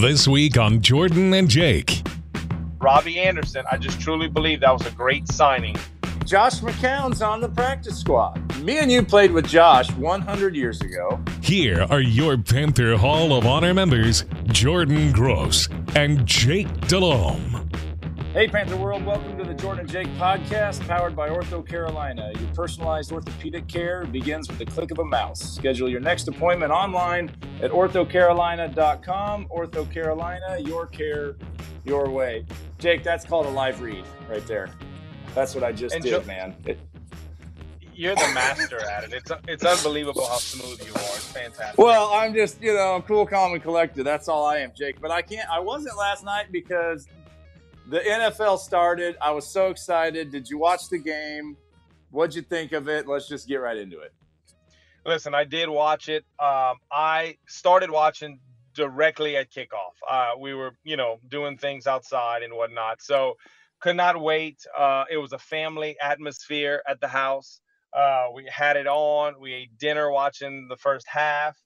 This week on Jordan and Jake. Robbie Anderson, I just truly believe that was a great signing. Josh McCown's on the practice squad. Me and you played with Josh 100 years ago. Here are your Panther Hall of Honor members, Jordan Gross and Jake Delhomme. Hey, Panther World, welcome to the Jordan and Jake podcast powered by Ortho Carolina. Your personalized orthopedic care begins with the click of a mouse. Schedule your next appointment online at orthocarolina.com. Ortho Carolina, your care, your way. Jake, that's called a live read right there. That's what I just And did, Jo- man. It, You're the master at it. It's it's unbelievable how smooth you are. It's fantastic. well, I'm just, you know, cool, calm, and collected. That's all I am, Jake. But I can't, I wasn't last night because the NFL started. I was so excited. Did you watch the game? What'd you think of it? Let's just get right into it. Listen, I did watch it. Um, I started watching directly at kickoff. Uh, we were, you know, doing things outside and whatnot. So could not wait. Uh, it was a family atmosphere at the house. Uh, we had it on. We ate dinner watching the first half.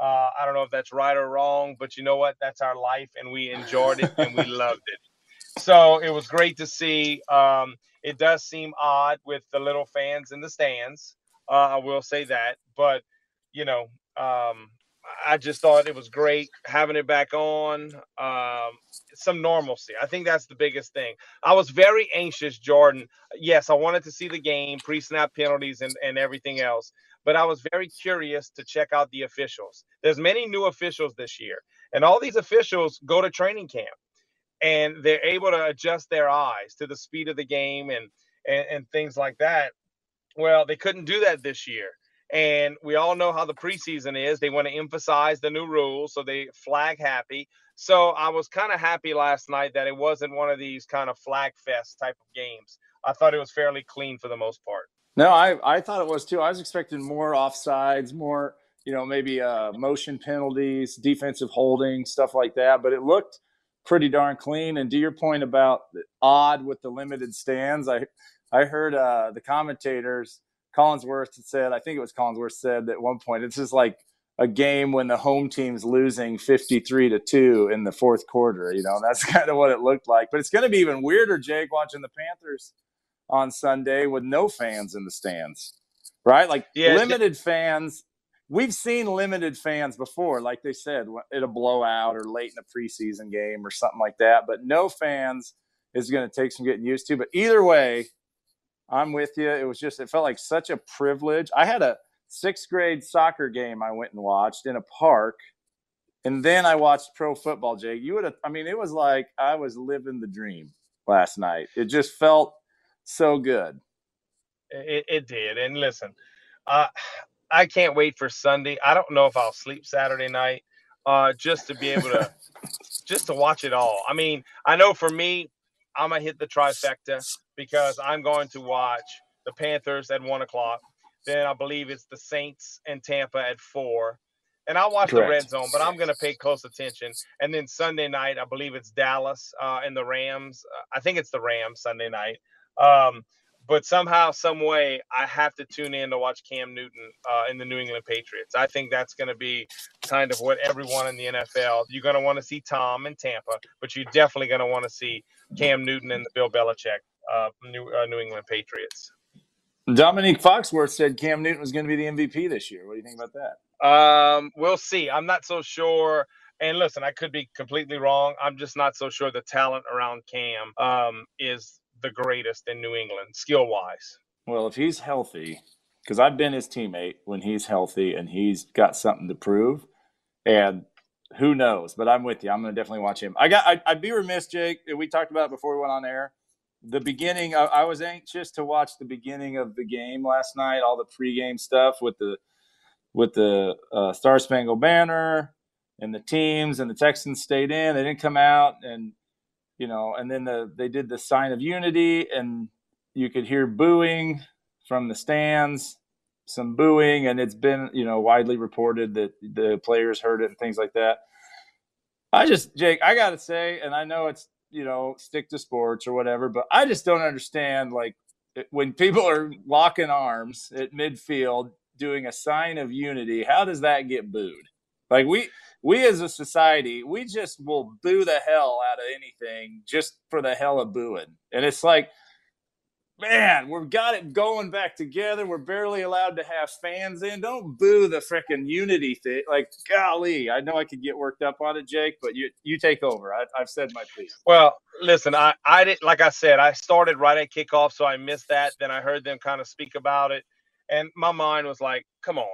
Uh, I don't know if that's right or wrong, but you know what? That's our life, and we enjoyed it and we loved it. So it was great to see. Um, it does seem odd with the little fans in the stands. Uh, I will say that, but you know, um, I just thought it was great having it back on. Um, some normalcy. I think that's the biggest thing. I was very anxious, Jordan. Yes, I wanted to see the game, pre-snap penalties, and, and everything else. But I was very curious to check out the officials. There's many new officials this year, and all these officials go to training camp, and they're able to adjust their eyes to the speed of the game and and, and things like that. Well, they couldn't do that this year. And we all know how the preseason is. They want to emphasize the new rules, so they flag happy. So I was kind of happy last night that it wasn't one of these kind of flag fest type of games. I thought it was fairly clean for the most part. No, I, I thought it was too. I was expecting more offsides, more, you know, maybe uh, motion penalties, defensive holding, stuff like that. But it looked pretty darn clean. And to your point about odd with the limited stands, I I heard uh, the commentators, Collinsworth said, I think it was Collinsworth said at one point, it's just like a game when the home team's losing 53 to 2 in the fourth quarter. You know, that's kind of what it looked like. But it's going to be even weirder, Jake, watching the Panthers on Sunday with no fans in the stands, right? Like Yeah, limited fans. We've seen limited fans before, like they said, at a blowout or late in a preseason game or something like that. But no fans is going to take some getting used to. But either way, I'm with you. It was just, it felt like such a privilege. I had a sixth grade soccer game I went and watched in a park. And then I watched pro football, Jake. You would have, I mean, it was like I was living the dream last night. It just felt so good. It, it did. And listen, uh, I can't wait for Sunday. I don't know if I'll sleep Saturday night uh, just to be able to just to watch it all. I mean, I know for me, I'm gonna hit the trifecta because I'm going to watch the Panthers at one o'clock. Then I believe it's the Saints and Tampa at four. and I'll watch Correct. the red zone, but I'm going to pay close attention. And then Sunday night, I believe it's Dallas uh, and the Rams. Uh, I think it's the Rams Sunday night. Um, but somehow, some way, I have to tune in to watch Cam Newton uh, in the New England Patriots. I think that's going to be kind of what everyone in the NFL. You're going to want to see Tom in Tampa, but you're definitely going to want to see Cam Newton and the Bill Belichick uh, New uh, New England Patriots. Dominique Foxworth said Cam Newton was going to be the MVP this year. What do you think about that? Um, we'll see. I'm not so sure. And listen, I could be completely wrong. I'm just not so sure the talent around Cam um, is the greatest in New England, skill wise. Well, if he's healthy, because I've been his teammate when he's healthy and he's got something to prove, and who knows? But I'm with you. I'm going to definitely watch him. I got. I, would be remiss, Jake. We talked about it before we went on air. The beginning. I, I was anxious to watch the beginning of the game last night. All the pregame stuff with the with the uh, Star Spangled Banner and the teams and the Texans stayed in. They didn't come out and you know, and then the they did the sign of unity, and you could hear booing from the stands, some booing, and it's been you know widely reported that the players heard it and things like that. I just, Jake, I gotta say, and I know it's you know stick to sports or whatever, but I just don't understand like when people are locking arms at midfield doing a sign of unity. How does that get booed? Like we we as a society, we just will boo the hell out of anything just for the hell of booing. And it's like, man, we've got it going back together. We're barely allowed to have fans in. Don't boo the freaking unity thing. Like, golly, I know I could get worked up on it, Jake, but you you take over. I, have said my piece. Well, listen, I I didn't like I said, I started right at kickoff, so I missed that. Then I heard them kind of speak about it, and my mind was like, come on.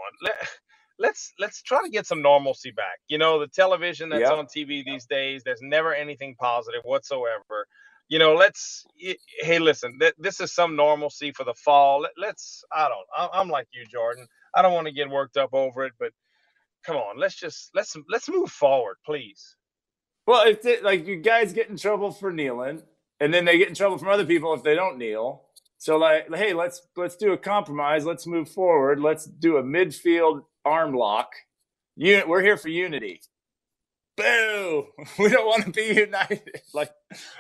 Let, let's let's try to get some normalcy back. You know, the television that's yep. on TV these days, there's never anything positive whatsoever. You know, let's hey, listen, th- this is some normalcy for the fall. Let, us I don't I'm like you, Jordan. I don't want to get worked up over it, but come on, let's just let's let's move forward, please. Well, if they, like you guys get in trouble for kneeling, and then they get in trouble from other people if they don't kneel. So like, hey, let's let's do a compromise. Let's move forward. Let's do a midfield arm lock. we're here for unity. Boo! We don't want to be united. like,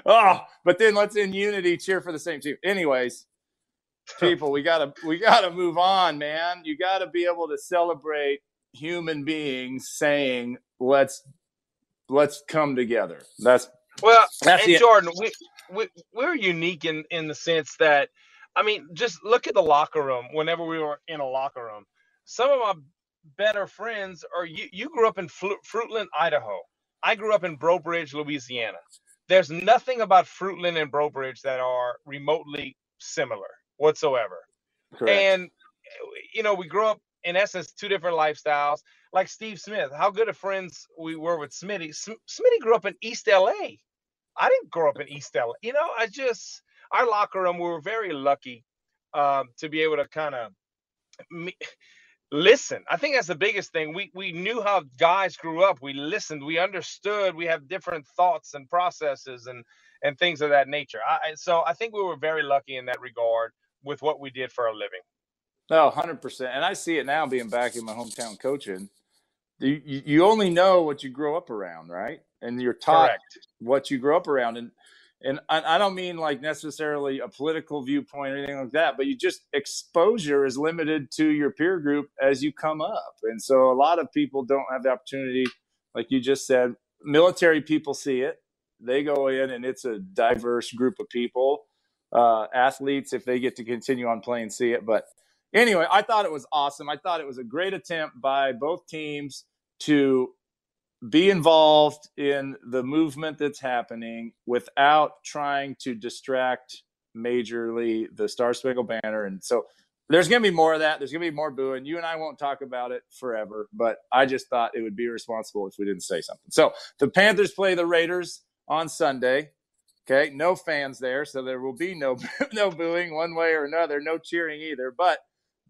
oh, but then let's in unity cheer for the same team. Anyways, people, we gotta we gotta move on, man. You gotta be able to celebrate human beings saying, let's let's come together. That's well, that's and Jordan, we, we we're unique in in the sense that I mean, just look at the locker room whenever we were in a locker room. Some of my better friends or you you grew up in Fruitland, Idaho. I grew up in Breaux Bridge, Louisiana. There's nothing about Fruitland and Breaux Bridge that are remotely similar whatsoever. Correct. And you know, we grew up in essence two different lifestyles. Like Steve Smith, how good of friends we were with Smitty. Smitty grew up in East LA. I didn't grow up in East LA. You know, I just our locker room. We were very lucky um, to be able to kind of listen. I think that's the biggest thing. We we knew how guys grew up. We listened. We understood. We have different thoughts and processes and and things of that nature. I, so I think we were very lucky in that regard with what we did for a living. No, hundred percent. And I see it now being back in my hometown coaching. You, you only know what you grow up around, right? And you're taught Correct. what you grow up around. And and I, I, don't mean like necessarily a political viewpoint or anything like that, but you just exposure is limited to your peer group as you come up. And so a lot of people don't have the opportunity, like you just said, military people see it. They go in and it's a diverse group of people. Uh, athletes, if they get to continue on playing, see it. But anyway, I thought it was awesome. I thought it was a great attempt by both teams to be involved in the movement that's happening without trying to distract majorly the Star Spangled Banner. And so there's going to be more of that. There's going to be more booing. You and I won't talk about it forever, but I just thought it would be responsible if we didn't say something. So the Panthers play the Raiders on Sunday. Okay, no fans there, so there will be no no booing one way or another, no cheering either. But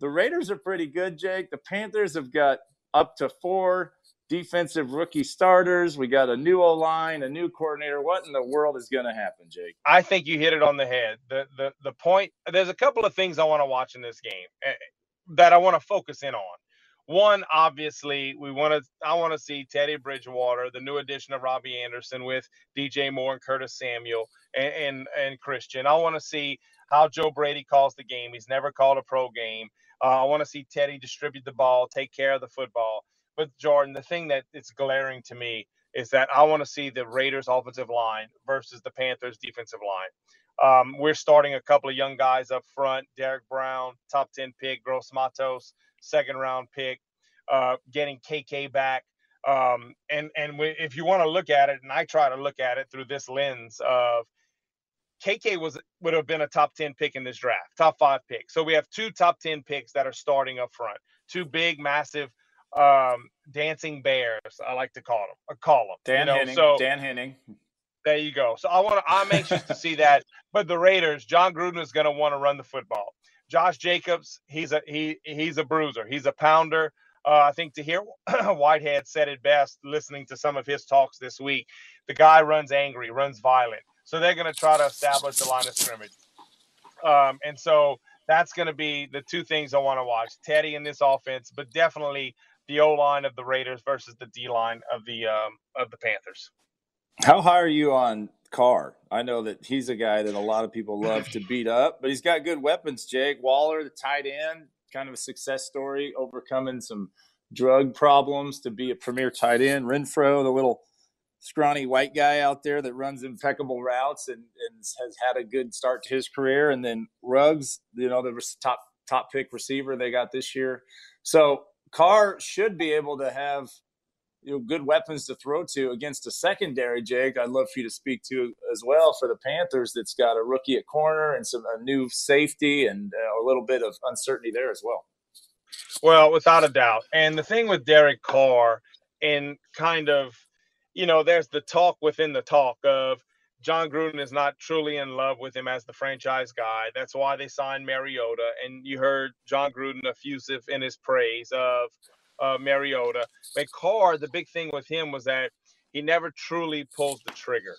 the Raiders are pretty good, Jake. The Panthers have got up to four defensive rookie starters. We got a new O line, a new coordinator. What in the world is going to happen, Jake? I think you hit it on the head. The the the point. There's a couple of things I want to watch in this game eh, that I want to focus in on. one, obviously, we want to. I want to see Teddy Bridgewater, the new addition of Robbie Anderson with DJ Moore and Curtis Samuel and and, and Christian. I want to see how Joe Brady calls the game. He's never called a pro game. Uh, I want to see Teddy distribute the ball, take care of the football. But Jordan, the thing that it's glaring to me is that I want to see the Raiders offensive line versus the Panthers defensive line. Um, we're starting a couple of young guys up front. Derrick Brown, top 10 pick, Gross Matos, second round pick, uh, getting KK back. Um, and and we, if you want to look at it, and I try to look at it through this lens of KK was would have been a top 10 pick in this draft, top five pick. So we have two top 10 picks that are starting up front, two big, massive um, dancing bears. I like to call them. I call them. Dan you know? Henning. So Dan Henning. there you go. So I want to. I'm anxious to see that. But the Raiders, Jon Gruden is going to want to run the football. Josh Jacobs, he's a he he's a bruiser. He's a pounder. Uh, I think Tahir Whitehead said it best, listening to some of his talks this week. The guy runs angry, runs violent. So they're going to try to establish the line of scrimmage. Um, and so that's going to be the two things I want to watch: Teddy in this offense, but definitely the O line of the Raiders versus the D line of the um, of the Panthers. How high are you on Carr? I know that he's a guy that a lot of people love to beat up, but he's got good weapons. Jake Waller, the tight end, kind of a success story, overcoming some drug problems to be a premier tight end. Renfrow, the little scrawny white guy out there that runs impeccable routes and, and has had a good start to his career. And then Ruggs, you know, the top top pick receiver they got this year. So Carr should be able to have you know good weapons to throw to against a secondary. Jake, I'd love for you to speak to as well for the Panthers. That's got a rookie at corner and some a new safety and uh, a little bit of uncertainty there as well. Well, without a doubt. And the thing with Derek Carr, and kind of, you know, there's the talk within the talk of Jon Gruden is not truly in love with him as the franchise guy. That's why they signed Mariota. And you heard Jon Gruden effusive in his praise of uh, Mariota. But Carr, the big thing with him was that he never truly pulls the trigger.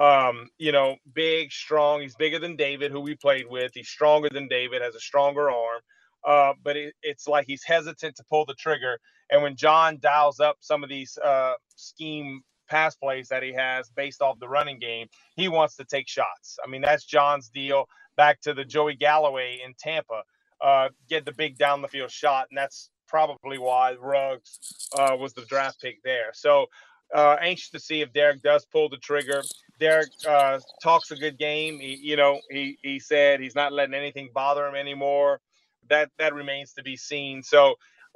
Um, you know, big, strong. He's bigger than David, who we played with. He's stronger than David, has a stronger arm. Uh, but it, it's like he's hesitant to pull the trigger. And when Jon dials up some of these uh, scheme pass plays that he has based off the running game, he wants to take shots. I mean, that's Jon's deal. Back to the Joey Galloway in Tampa, uh, get the big down the field shot, and that's probably why Ruggs uh, was the draft pick there. So uh, anxious to see if Derek does pull the trigger. Derek uh, talks a good game. He, you know, he he said he's not letting anything bother him anymore. That that remains to be seen. So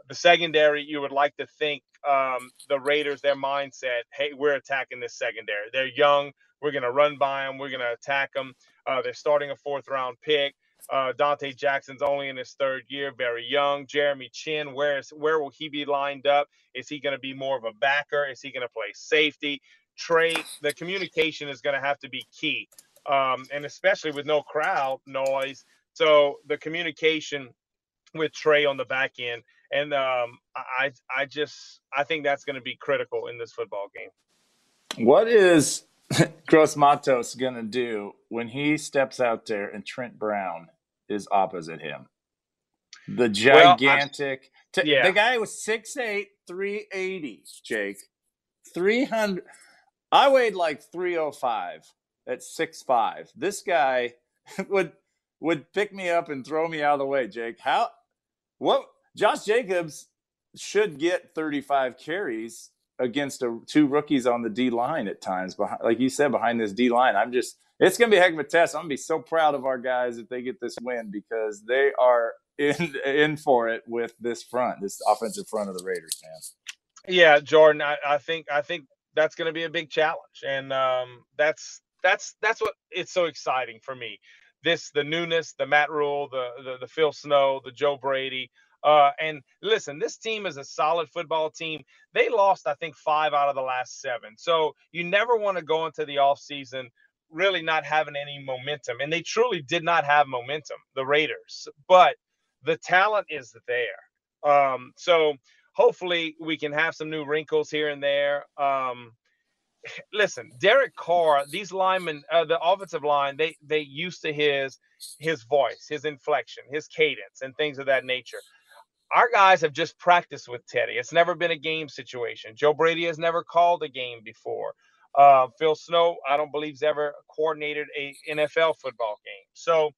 the secondary, you would like to think um, the Raiders, their mindset, hey, we're attacking this secondary. They're young. We're going to run by them. We're going to attack them. Uh, they're starting a fourth round pick. Uh, Donte Jackson's only in his third year, very young. Jeremy Chinn, where is where will he be lined up? Is he going to be more of a backer? Is he going to play safety? Trey, the communication is going to have to be key, um, and especially with no crowd noise. So the communication with Trey on the back end, and um, I I just I think that's going to be critical in this football game. What is Gross Matos going to do when he steps out there and Trent Brown is opposite him. The gigantic. Well, yeah. The guy was 6'8, 380, Jake. 300. I weighed like 305 at 6'5. This guy would would pick me up and throw me out of the way, Jake. How what Josh Jacobs should get 35 carries against a, two rookies on the D line at times, behind, like you said, behind this D line. I'm just it's going to be a heck of a test. I'm going to be so proud of our guys if they get this win because they are in in for it with this front, this offensive front of the Raiders, man. Yeah, Jordan, I, I think I think that's going to be a big challenge, and um, that's that's that's what it's so exciting for me. This the newness, the Matt Rhule, the the, the Phil Snow, the Joe Brady. Uh, and listen, this team is a solid football team. They lost, I think, five out of the last seven. So you never want to go into the offseason really not having any momentum. And they truly did not have momentum, the Raiders, but the talent is there. Um, so hopefully we can have some new wrinkles here and there. Um, listen, Derek Carr, these linemen, uh, the offensive line, they they used to his his voice, his inflection, his cadence, and things of that nature. Our guys have just practiced with Teddy. It's never been a game situation. Joe Brady has never called a game before. Uh, Phil Snow, I don't believe, has ever coordinated a NFL football game. So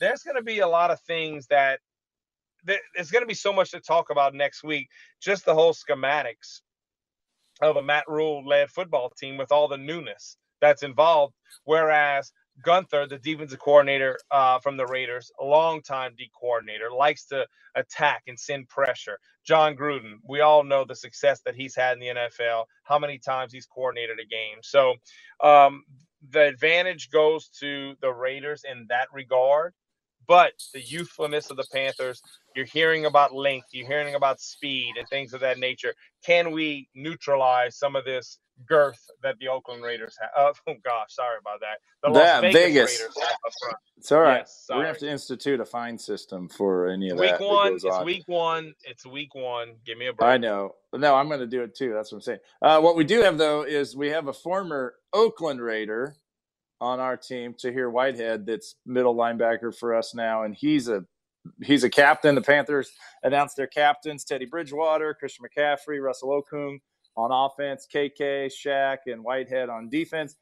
there's going to be a lot of things that there's going to be so much to talk about next week. Just the whole schematics of a Matt Rhule led football team with all the newness that's involved. Whereas Guenther, the defensive coordinator uh, from the Raiders, a longtime D coordinator, likes to attack and send pressure. Jon Gruden, we all know the success that he's had in the NFL, how many times he's coordinated a game. So um, the advantage goes to the Raiders in that regard. But the youthfulness of the Panthers, you're hearing about length, you're hearing about speed and things of that nature. Can we neutralize some of this girth that the Oakland Raiders have? Oh gosh, sorry about that. The Las Vegas, Vegas. Raiders It's all right. Yes, We're gonna have to institute a fine system for any of week that. Week one. it's on. week one. It's week one. Give me a break. I know. No, I'm going to do it too. That's what I'm saying. Uh, what we do have though is we have a former Oakland Raider on our team, Tahir Whitehead, that's middle linebacker for us now, and he's a he's a captain. The Panthers announced their captains: Teddy Bridgewater, Christian McCaffrey, Russell Okung on offense, KK, Shaq, and Whitehead on defense.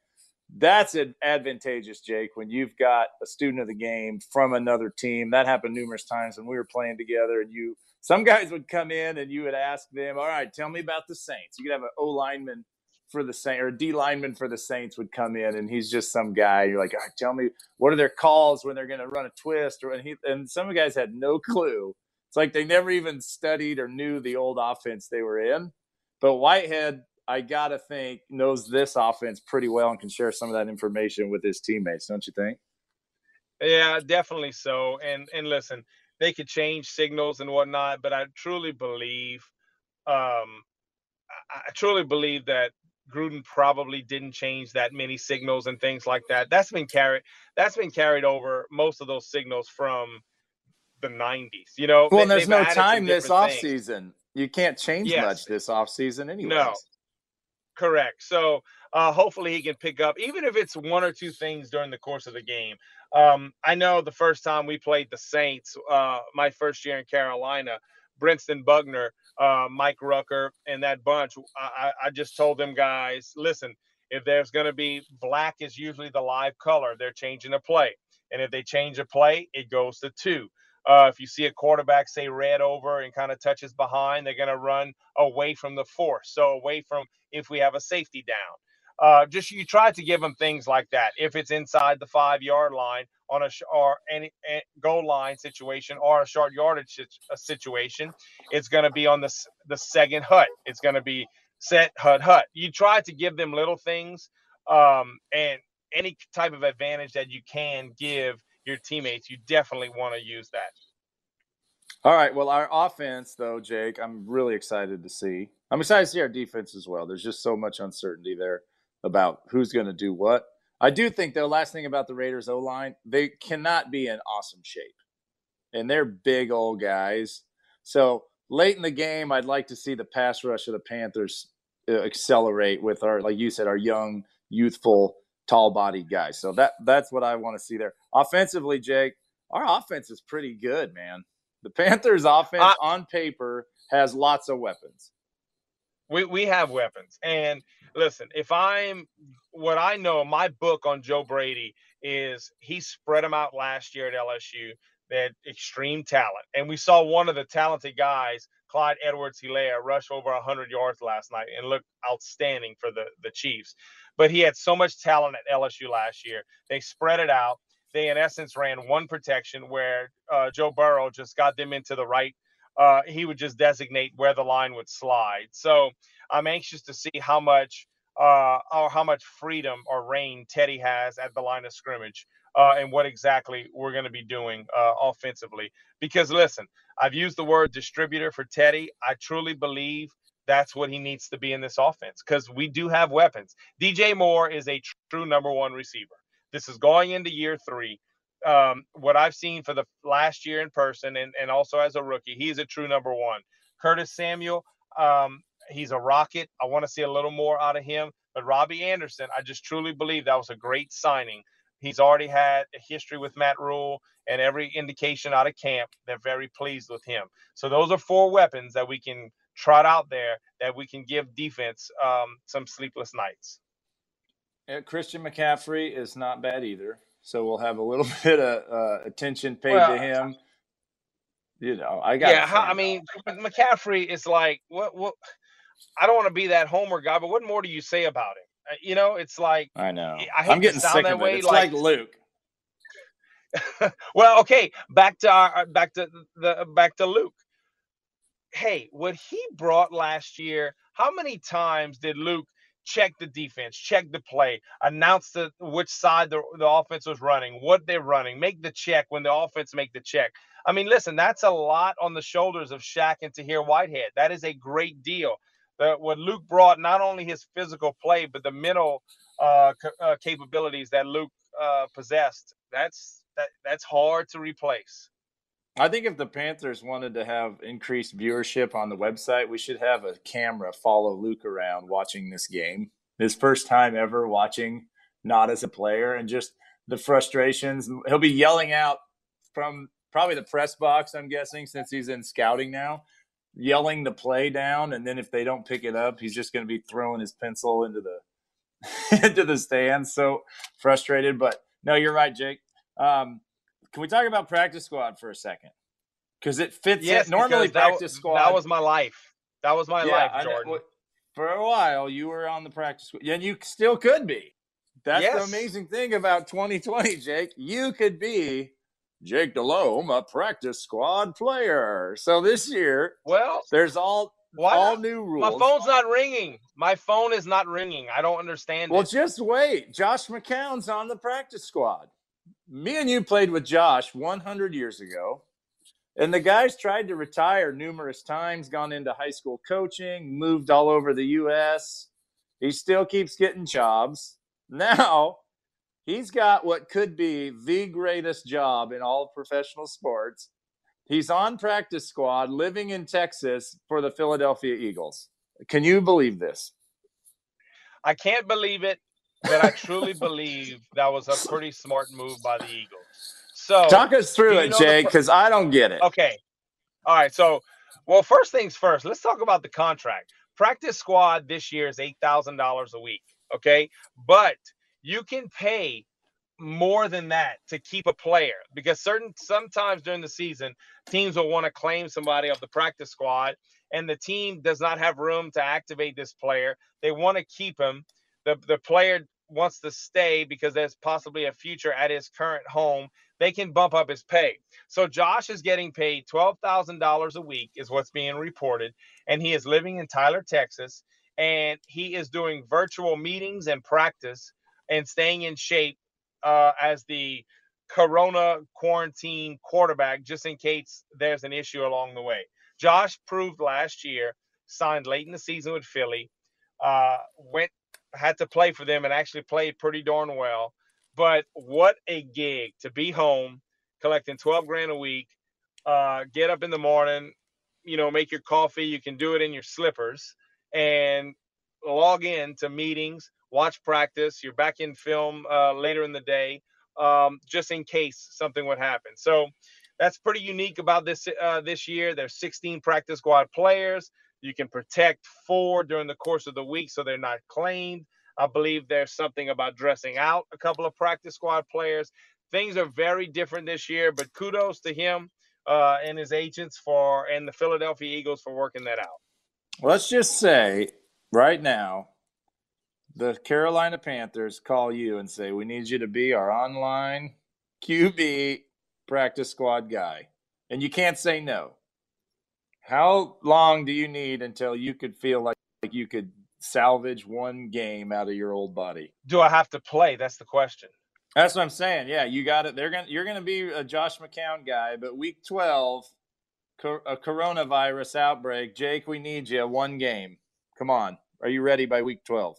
That's advantageous, Jake, when you've got a student of the game from another team. That happened numerous times when we were playing together, and you some guys would come in and you would ask them, "All right, tell me about the Saints." You could have an O lineman for the Saints or a D lineman for the Saints would come in and he's just some guy. You're like, tell me what are their calls when they're going to run a twist or and he and some of the guys had no clue. It's like they never even studied or knew the old offense they were in. But Whitehead, I gotta think, knows this offense pretty well and can share some of that information with his teammates, don't you think? Yeah, definitely so. And and listen, they could change signals and whatnot, but I truly believe um I truly believe that Gruden probably didn't change that many signals and things like that. That's been carried. That's been carried over most of those signals from the 90s. You know. Well, they, there's no time this off season. You can't change yes. much this off season anyway. No. Correct. So uh, hopefully he can pick up, even if it's one or two things during the course of the game. Um, I know the first time we played the Saints, uh, my first year in Carolina, Brentson Buckner, uh, Mike Rucker, and that bunch. I, I just told them guys, listen, if there's going to be black is usually the live color, they're changing a play. And if they change a play, it goes to two. Uh, if you see a quarterback say red over and kind of touches behind, they're going to run away from the force. So away from if we have a safety down. Uh, just you try to give them things like that. If it's inside the five yard line on a sh- or any, goal line situation or a short yardage situation, it's going to be on the the second hut. It's going to be set hut hut. You try to give them little things um, and any type of advantage that you can give your teammates. You definitely want to use that. All right. Well, our offense, though, Jake, I'm really excited to see. I'm excited to see our defense as well. There's just so much uncertainty there about who's going to do what. I do think, though, last thing about the Raiders O line, they cannot be in awesome shape. And they're big old guys. So late in the game, I'd like to see the pass rush of the Panthers uh, accelerate with our, like you said, our young, youthful, tall bodied guys. So that that's what I want to see there. Offensively, Jake, our offense is pretty good, man. The Panthers' offense on paper has lots of weapons. We we have weapons. And listen, if I'm what I know, my book on Joe Brady is he spread them out last year at LSU. They had extreme talent. And we saw one of the talented guys, Clyde Edwards Helaire, rushed over 100 yards last night and looked outstanding for the, the Chiefs. But he had so much talent at LSU last year. They spread it out. They, in essence, ran one protection where uh, Joe Burrow just got them into the right – uh, he would just designate where the line would slide. So I'm anxious to see how much uh, or how much freedom or reign Teddy has at the line of scrimmage uh, and what exactly we're going to be doing uh, offensively. Because listen, I've used the word distributor for Teddy. I truly believe that's what he needs to be in this offense because we do have weapons. DJ Moore is a true number one receiver. This is going into year three um, what I've seen for the last year in person and, and also as a rookie, he's a true number one. Curtis Samuel, um, he's a rocket. I want to see a little more out of him. But Robbie Anderson, I just truly believe that was a great signing He's already had a history with Matt Rhule, and every indication out of camp, they're very pleased with him. So those are four weapons that we can trot out there that we can give defense um, some sleepless nights. Yeah, Christian McCaffrey is not bad either. So we'll have a little bit of uh, attention paid Well, to him. You know, I got. Yeah, how, I mean, McCaffrey is like what? What? I don't want to be that homer guy, but what more do you say about him? Uh, You know, it's like I know. I I'm getting sick that of way, it. It's like- like, Luke. well, okay, back to our back to the back to Luke. Hey, what he brought last year, how many times did Luke check the defense, check the play, announce the which side the, the offense was running, what they're running, make the check when the offense make the check. I mean, listen, that's a lot on the shoulders of Shaq and Tahir Whitehead. That is a great deal. The, what Luke brought, not only his physical play, but the mental uh, uh, capabilities that Luke uh, possessed. That's that that's hard to replace. I think if the Panthers wanted to have increased viewership on the website, we should have a camera follow Luke around watching this game. His first time ever watching, not as a player, and just the frustrations. He'll be yelling out from probably the press box, I'm guessing, since he's in scouting now, yelling the play down. And then if they don't pick it up, he's just going to be throwing his pencil into the into the stands. So frustrated. But no, you're right, Jake. Um, can we talk about practice squad for a second? Because it fits Yes, in. Normally, because that, practice squad. that was my life. That was my yeah, life. Jordan. For a while, you were on the practice squad, and you still could be. That's the amazing thing about 2020, Jake. You could be Jake Delhomme, a practice squad player. So this year, Well, there's all why all not? new rules. My phone's not ringing. My phone is not ringing. I don't understand Well, it. just wait. Josh McCown's on the practice squad. Me and you played with Josh 100 years ago. And the guy's tried to retire numerous times, gone into high school coaching, moved all over the U.S. He still keeps getting jobs. Now, he's got what could be the greatest job in all professional sports. He's on practice squad living in Texas for the Philadelphia Eagles. Can you believe this? I can't believe it, but I truly believe that was a pretty smart move by the Eagles. So Talk us through it, Jake, because I don't get it. Okay. All right. So, well, first things first, let's talk about the contract. Practice squad this year is $8,000 a week. Okay. But you can pay more than that to keep a player because certain sometimes during the season teams will want to claim somebody of the practice squad and the team does not have room to activate this player. They want to keep him. The the player wants to stay because there's possibly a future at his current home. They can bump up his pay. So Josh is getting paid $12,000 a week is what's being reported and he is living in Tyler Texas and he is doing virtual meetings and practice and staying in shape uh, as the corona quarantine quarterback just in case there's an issue along the way. Josh proved last year, signed late in the season with Philly, uh, went had to play for them and actually played pretty darn well. But what a gig to be home, collecting 12 grand a week, uh, get up in the morning, you know, make your coffee. You can do it in your slippers and log in to meetings, watch practice. You're back in film uh, later in the day, um, just in case something would happen. So that's pretty unique about this uh, this year. There's 16 practice squad players. You can protect four during the course of the week, so they're not claimed. I believe there's something about dressing out a couple of practice squad players. Things are very different this year, but kudos to him uh, and his agents for and the Philadelphia Eagles for working that out. Let's just say right now, the Carolina Panthers call you and say, We need you to be our online QB practice squad guy. And you can't say no. How long do you need until you could feel like, like you could salvage one game out of your old body? Do I have to play? That's the question. That's what I'm saying. Yeah, you got it. They're gonna you're gonna be a Josh McCown guy, but week 12, co- a coronavirus outbreak. Jake, we need you one game. Come on, are you ready by week 12?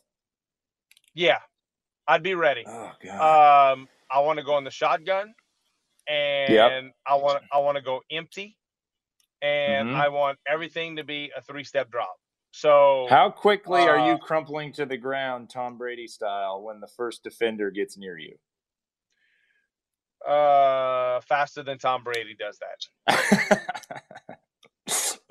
Yeah, I'd be ready. Oh God. Um, I want to go in the shotgun, and I want I want to go empty, and Mhm. I want everything to be a three step drop. So How quickly are you uh, crumpling to the ground, Tom Brady style, when the first defender gets near you? uh, faster than Tom Brady does that.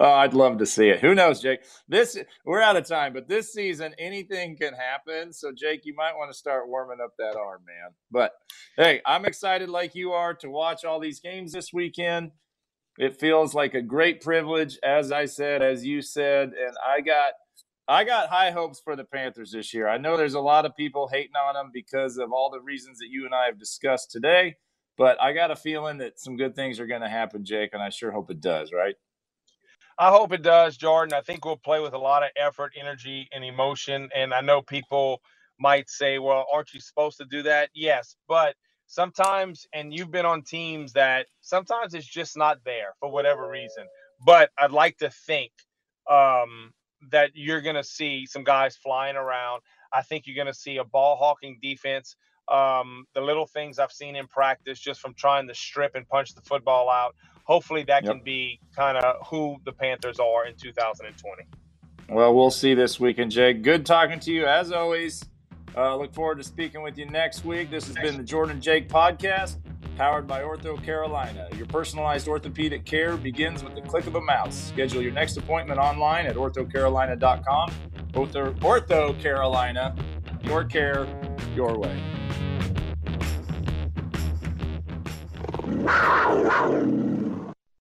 oh, I'd love to see it. Who knows, Jake? This we're out of time, but this season anything can happen. So, Jake, you might want to start warming up that arm, man. But hey, I'm excited like you are to watch all these games this weekend. It feels like a great privilege, as I said, as you said, and I got I got high hopes for the Panthers this year. I know there's a lot of people hating on them because of all the reasons that you and I have discussed today, but I got a feeling that some good things are going to happen, Jake, and I sure hope it does, right? I hope it does, Jordan. I think we'll play with a lot of effort, energy, and emotion. And I know people might say, well, aren't you supposed to do that? Yes, but sometimes, and you've been on teams that sometimes it's just not there for whatever reason. But I'd like to think um, that you're going to see some guys flying around. I think you're going to see a ball hawking defense. Um, the little things I've seen in practice just from trying to strip and punch the football out. Hopefully, that yep. can be kind of who the Panthers are in 2020. Well, we'll see this weekend, Jake. Good talking to you as always. Uh, look forward to speaking with you next week. This has been the Jordan Jake podcast powered by Ortho Carolina. Your personalized orthopedic care begins with the click of a mouse. Schedule your next appointment online at orthocarolina.com. Ortho, Ortho Carolina, your care, your way.